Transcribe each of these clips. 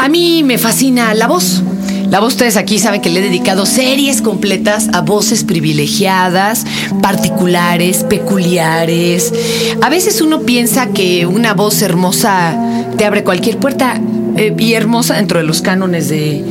A mí me fascina la voz. La voz, ustedes aquí saben que le he dedicado series completas a voces privilegiadas, particulares, peculiares. A veces uno piensa que una voz hermosa te abre cualquier puerta eh, y hermosa dentro de los cánones de,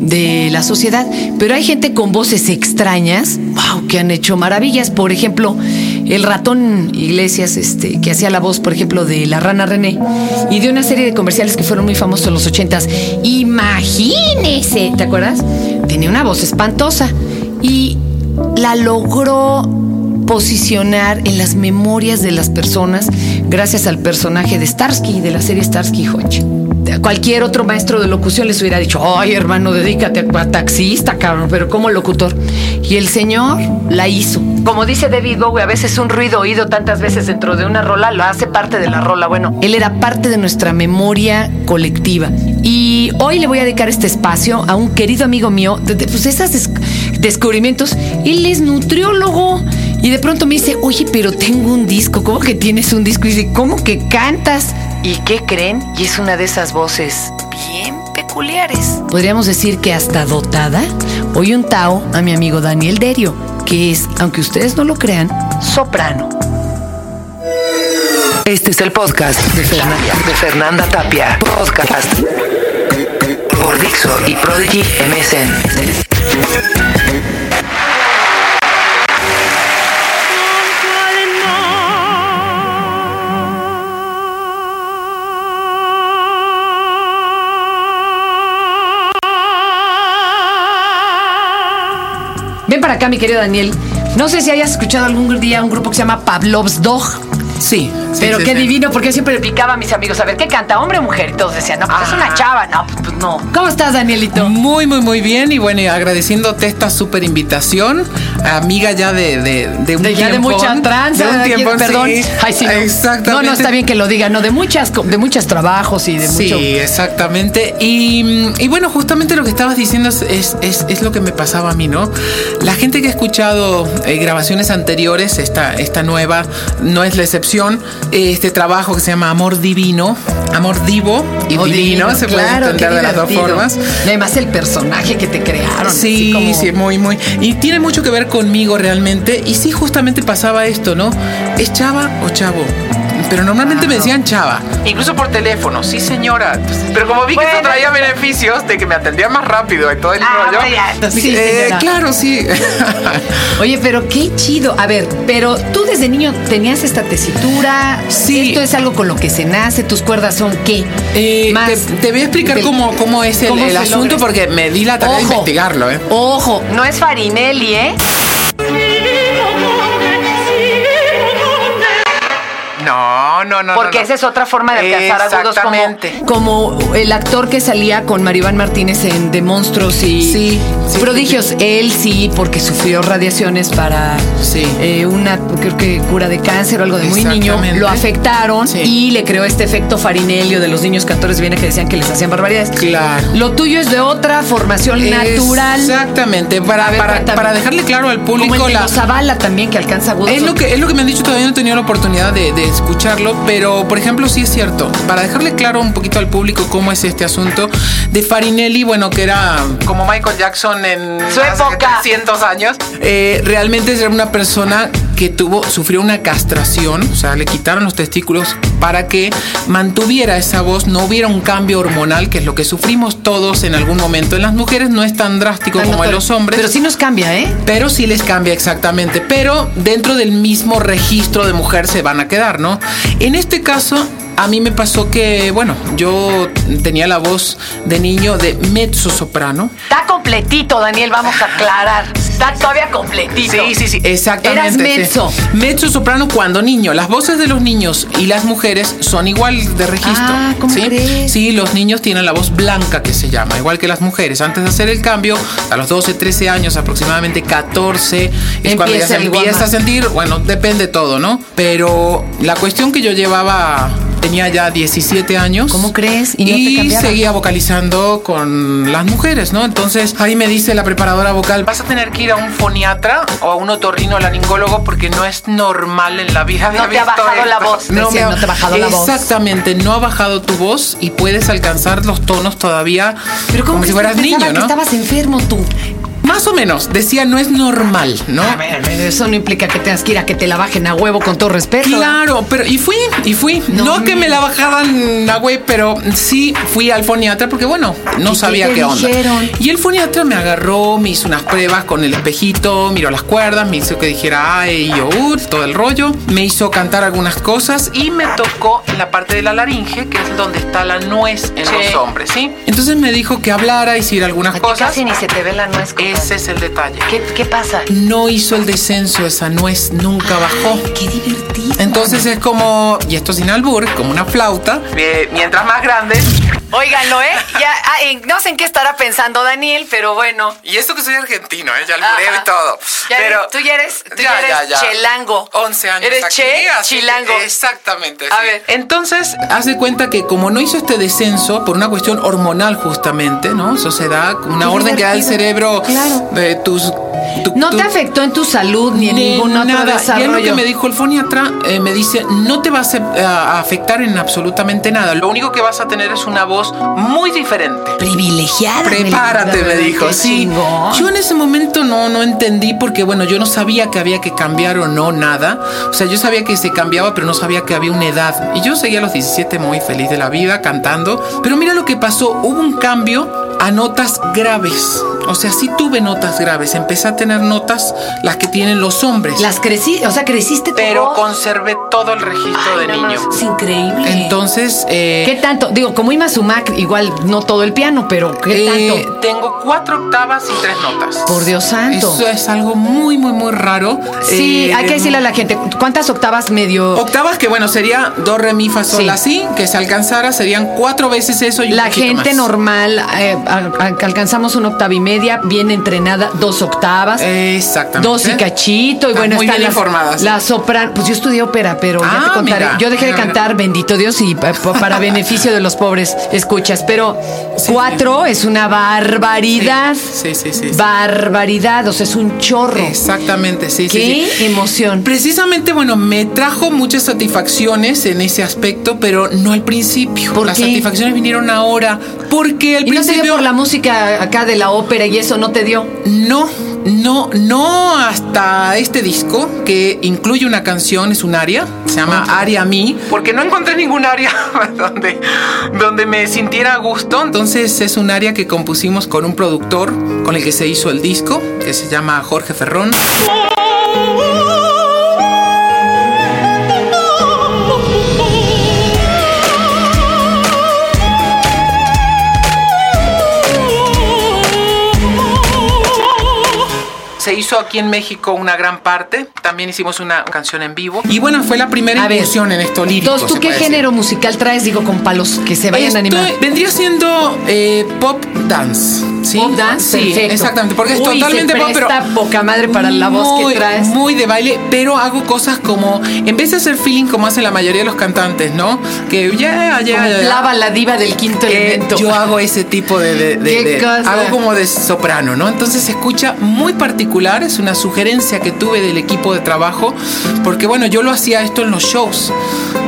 de la sociedad, pero hay gente con voces extrañas, wow, que han hecho maravillas. Por ejemplo, el ratón Iglesias, este, que hacía la voz, por ejemplo, de la rana René, y de una serie de comerciales que fueron muy famosos en los ochentas. Imagínese, ¿te acuerdas? Tenía una voz espantosa y la logró posicionar en las memorias de las personas gracias al personaje de Starsky, de la serie Starsky Hodge cualquier otro maestro de locución les hubiera dicho, ay hermano, dedícate a taxista, cabrón, pero como locutor. Y el señor la hizo. Como dice David Bowie, a veces un ruido oído tantas veces dentro de una rola lo hace parte de la rola. Bueno, él era parte de nuestra memoria colectiva. Y hoy le voy a dedicar este espacio a un querido amigo mío, de, pues esos descubrimientos. Él es nutriólogo. Y de pronto me dice, oye, pero tengo un disco. ¿Cómo que tienes un disco? Y dice, ¿cómo que cantas? ¿Y qué creen? Y es una de esas voces bien peculiares. Podríamos decir que hasta dotada. Hoy un Tao a mi amigo Daniel Derio, que es, aunque ustedes no lo crean, soprano. Este es el podcast de Fernanda, de Fernanda Tapia. Podcast por Dixo y Prodigy MSN. Mi querido Daniel. No sé si hayas escuchado algún día un grupo que se llama Pavlov's Dog. Sí. Pero qué divino, porque yo siempre le picaba a mis amigos a ver qué canta, hombre o mujer. Y todos decían, no, pues es una ah. chava. No, pues, pues, no. ¿Cómo estás, Danielito? Muy, muy, muy bien. Y bueno, agradeciéndote esta súper invitación. Amiga ya de, de, de un de, Ya de mucha tranza. De un tiempo, Perdón. Sí. Ay, sí, no. Exactamente. No, no, está bien que lo diga. No, de muchas, de muchos trabajos y de sí, mucho... Sí, exactamente. Y, y, bueno, justamente lo que estabas diciendo es, es, es, lo que me pasaba a mí, ¿no? La gente que ha escuchado eh, grabaciones anteriores, esta, esta nueva, no es la excepción. Este trabajo que se llama Amor Divino, Amor Divo y Divino, se puede entender de las dos formas. además el personaje que te crearon. Sí, sí, muy, muy. Y tiene mucho que ver conmigo realmente. Y sí, justamente pasaba esto, ¿no? ¿Es chava o chavo? Pero normalmente me decían chava. Incluso por teléfono, sí señora. Pero como vi que eso traía beneficios de que me atendía más rápido y todo el ah, rollo. Sí, eh, claro, sí. Oye, pero qué chido. A ver, pero tú desde niño tenías esta tesitura. Sí. Esto es algo con lo que se nace. ¿Tus cuerdas son qué? Eh, te, voy a explicar cómo, cómo es el, asunto porque me di la tarea de investigarlo. ¿eh? Ojo, no es Farinelli, ¿eh? No, no, no. Porque esa es otra forma de alcanzar agudos como, como el actor que salía con Maribán Martínez en De Monstruos y Prodigios. Él sí, porque sufrió radiaciones para eh, una, creo que cura de cáncer o algo de muy niño. Lo afectaron y le creó este efecto farinelio de los niños cantores viene que decían que les hacían barbaridades. Claro. Lo tuyo es de otra formación natural. Exactamente. Para, para, dejarle claro al público. Como el de la Zavala también, que alcanza agudos. Es lo que, es lo que me han dicho, todavía no he tenido la oportunidad de, de escucharlo, pero por ejemplo sí es cierto, para dejarle claro un poquito al público cómo es este asunto, de Farinelli, bueno, que era como Michael Jackson en su época, 300 años, eh, realmente era una persona que tuvo, sufrió una castración, o sea, le quitaron los testículos para que mantuviera esa voz, no hubiera un cambio hormonal, que es lo que sufrimos todos en algún momento. En las mujeres no es tan drástico como en los hombres. Pero sí nos cambia, ¿eh? Pero sí les cambia exactamente. Pero dentro del mismo registro de mujer se van a quedar, ¿no? En este caso, a mí me pasó que, bueno, yo tenía la voz de niño de mezzo soprano. Completito, Daniel, vamos a aclarar. Está todavía completito. Sí, sí, sí, exactamente. Eras mezzo. Mezzo soprano cuando niño. Las voces de los niños y las mujeres son igual de registro. Ah, ¿cómo ¿sí? Crees? Sí, los niños tienen la voz blanca que se llama, igual que las mujeres. Antes de hacer el cambio, a los 12, 13 años, aproximadamente 14, es cuando ya se empieza a sentir, bueno, depende todo, ¿no? Pero la cuestión que yo llevaba tenía ya 17 años. ¿Cómo crees? Y, no te seguía vocalizando con las mujeres, ¿no? Entonces ahí me dice la preparadora vocal, vas a tener que ir a un foniatra o a un otorrinolaringólogo porque no es normal en la vida. No te ha bajado la esto". voz, decían, no te ha bajado la voz. Exactamente, no ha bajado tu voz y puedes alcanzar los tonos todavía Pero ¿cómo como que si fueras niño, que ¿no? estabas enfermo tú? Más o menos, decía, no es normal, ¿no? A ver, eso no implica que tengas que ir a que te la bajen a huevo con todo respeto. Claro, pero y fui, y fui. No, No, que me la bajaran a güey, pero sí fui al foniatra porque, bueno, no qué sabía te qué, onda. dijeron? Y el foniatra me agarró, me hizo unas pruebas con el espejito, miró las cuerdas, me hizo que dijera ay, yo, uh, todo el rollo. Me hizo cantar algunas cosas y me tocó en la parte de la laringe, que es donde está la nuez en Sí. los hombres, ¿sí? Entonces me dijo que hablara, hiciera algunas Aquí cosas. casi ni se te ve la nuez. compadre. Ese es el detalle. ¿Qué, qué pasa? No hizo el descenso, esa nuez nunca bajó. Qué divertido. Entonces es como, y esto sin albur, como una flauta. Eh, mientras más grande. Óiganlo, ¿eh? Ya, ah, eh, no sé en qué estará pensando Daniel, pero bueno. Y esto que soy argentino, ¿eh? ya alburé Ajá. y todo. Ya Pero tú ya eres, tú Ya, ya eres ya, ya. chelango. 11 años Eres aquí, che, chilango. Exactamente. A sí. ver. Entonces, haz de cuenta que como no hizo este descenso por una cuestión hormonal justamente, ¿no? Eso se da como una Qué orden que da el cerebro Claro. de tus... No te afectó en tu salud ni en Ni ningún otro nada. Y es desarrollo. lo que me dijo el foniatra, eh, me dice, no te vas a, a afectar en absolutamente nada. Lo único que vas a tener es una voz muy diferente. Privilegiada. Prepárate, me dijo. Sí. chingón. Yo en ese momento no, no entendí porque, bueno, yo no sabía que había que cambiar o no nada. O sea, yo sabía que se cambiaba, pero no sabía que había una edad. Y yo seguía a los 17 muy feliz de la vida, cantando. Pero mira lo que pasó. Hubo un cambio a notas graves. O sea, sí tuve notas graves. Empecé a tener notas las que tienen los hombres. Las crecí, o sea, creciste tu pero conservé todo el registro Ay, de no niño. más, Es increíble. Entonces, eh, ¿Qué tanto? Digo, como Ima Sumac, igual no todo el piano, pero ¿qué Eh, tanto? Tengo cuatro octavas y tres notas. Por Dios santo. Eso es algo muy, muy, muy raro. Sí, Eh, hay que decirle a la gente, ¿cuántas octavas medio? Octavas que bueno, sería do, re, mi, fa, sol, Sí. la, si, que se alcanzara, serían cuatro veces eso y un La gente más. normal, eh, alcanzamos una octava y media, bien entrenada, dos octavas. Exactamente. Dos y cachito, y bueno, muy están bien las, informadas. las sopran. Pues yo estudié ópera, pero ya Ah, te contaré. mira. Yo dejé de mira. cantar, bendito Dios, y pa- pa- para beneficio de los pobres escuchas. Pero cuatro es una barbaridad. Sí, sí, sí, sí. Barbaridad, o sea, es un chorro. Exactamente, sí, sí, Qué emoción. Precisamente, bueno, me trajo muchas satisfacciones en ese aspecto, pero no al principio. ¿Por Las qué? satisfacciones vinieron ahora. Porque al ¿Y no te principio. por la música acá de la ópera y eso no te dio? No, no, no hasta este disco que incluye una canción, es un área, se llama Aria Mi, porque no encontré ningún área donde, donde me sintiera a gusto. Entonces es un área que compusimos con un productor con el que se hizo el disco, que se llama Jorge Ferrón. Se hizo aquí en México una gran parte. También hicimos una canción en vivo. Y bueno, fue la primera incursión en esto lírico. Entonces, ¿tú qué puede decir. género musical traes? Digo, con palos que se vayan a Estoy- animar. Vendría siendo eh, pop dance. ¿sí? Pop dance, Sí, perfecto. exactamente. Porque es Uy, totalmente se pop, pero. poca madre para la voz que muy- traes. Muy de baile, pero hago cosas como. En vez de hacer feeling como hacen la mayoría de los cantantes, ¿no? Que ya, ya, Como ya. Flava, la diva del quinto Eh, elemento. yo hago ese tipo de, de- de- ¿Qué de- cosa? hago como de soprano, ¿no? Entonces se escucha muy particular, es una sugerencia que tuve del equipo de trabajo, porque bueno, yo lo hacía esto en los shows.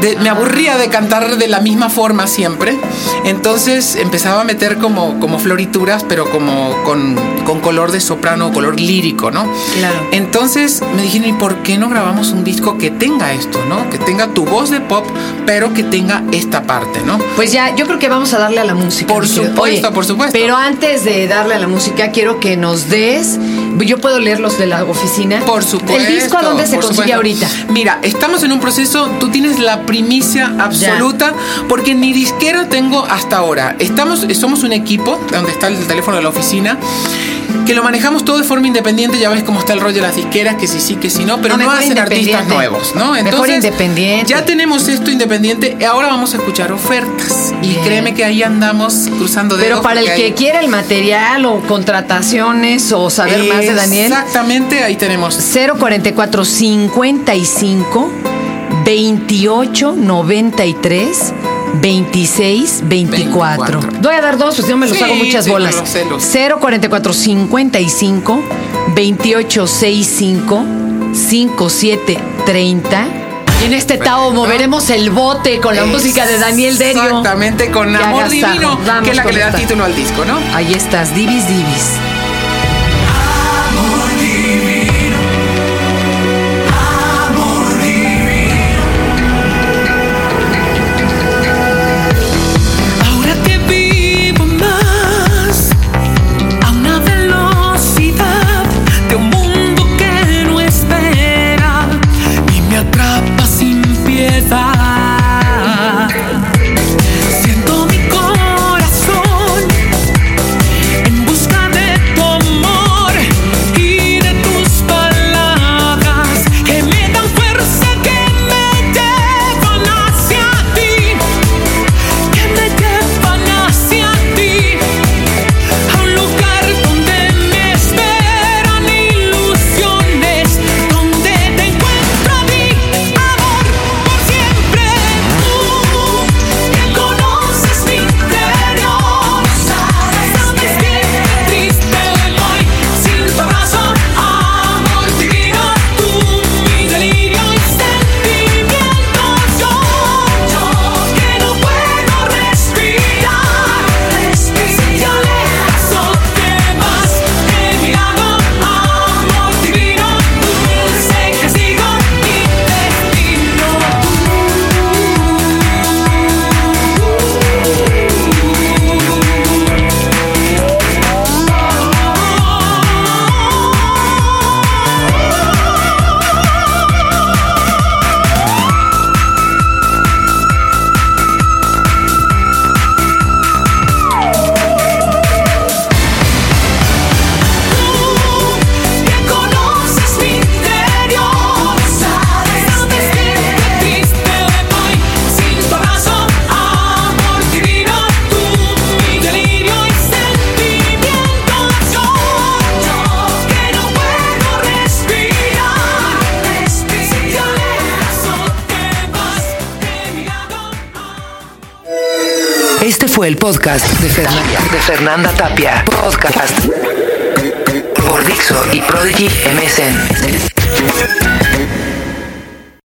De- me aburría de cantar de la misma forma siempre, entonces empezaba a meter como, como florituras, pero como con, con color de soprano, color lírico, ¿no? Claro. Entonces me dijeron, ¿y por qué no grabamos un disco que tenga esto, ¿no? Que tenga tu voz de pop, pero que tenga esta parte, ¿no? Pues ya, yo creo que vamos a darle a la música. Por supuesto, por supuesto. Pero antes de darle a la música, quiero que nos des. Yo puedo leer los de la oficina. Por supuesto. ¿El disco a dónde se consigue supuesto. ahorita? Mira, estamos en un proceso, tú tienes la primicia absoluta, porque ni disquera tengo hasta ahora. Estamos, somos un equipo, donde está el teléfono de la oficina, que lo manejamos todo de forma independiente, ya ves cómo está el rollo de las disqueras, que si sí, que si no, pero no, hacen artistas nuevos, ¿no? Entonces, mejor independiente. ya tenemos esto independiente, ahora vamos a escuchar ofertas y créeme que ahí andamos cruzando dedos. Pero para el que quiera el material o contrataciones o saber más de Daniel. Exactamente, ahí tenemos. 044 55 28 93 26 24. 24. Voy a dar dos, pues yo me los sí, hago muchas sí, bolas. 0 44 55 28 65 57 30. Y en este Tao moveremos el bote con la música de Daniel Derio. Exactamente, con Amor Divino, que es la que le da título al disco, ¿no? Ahí estás, Divis Divis. fue el podcast de Fernanda, de Fernanda Tapia. Podcast por Dixo y Prodigy MSN.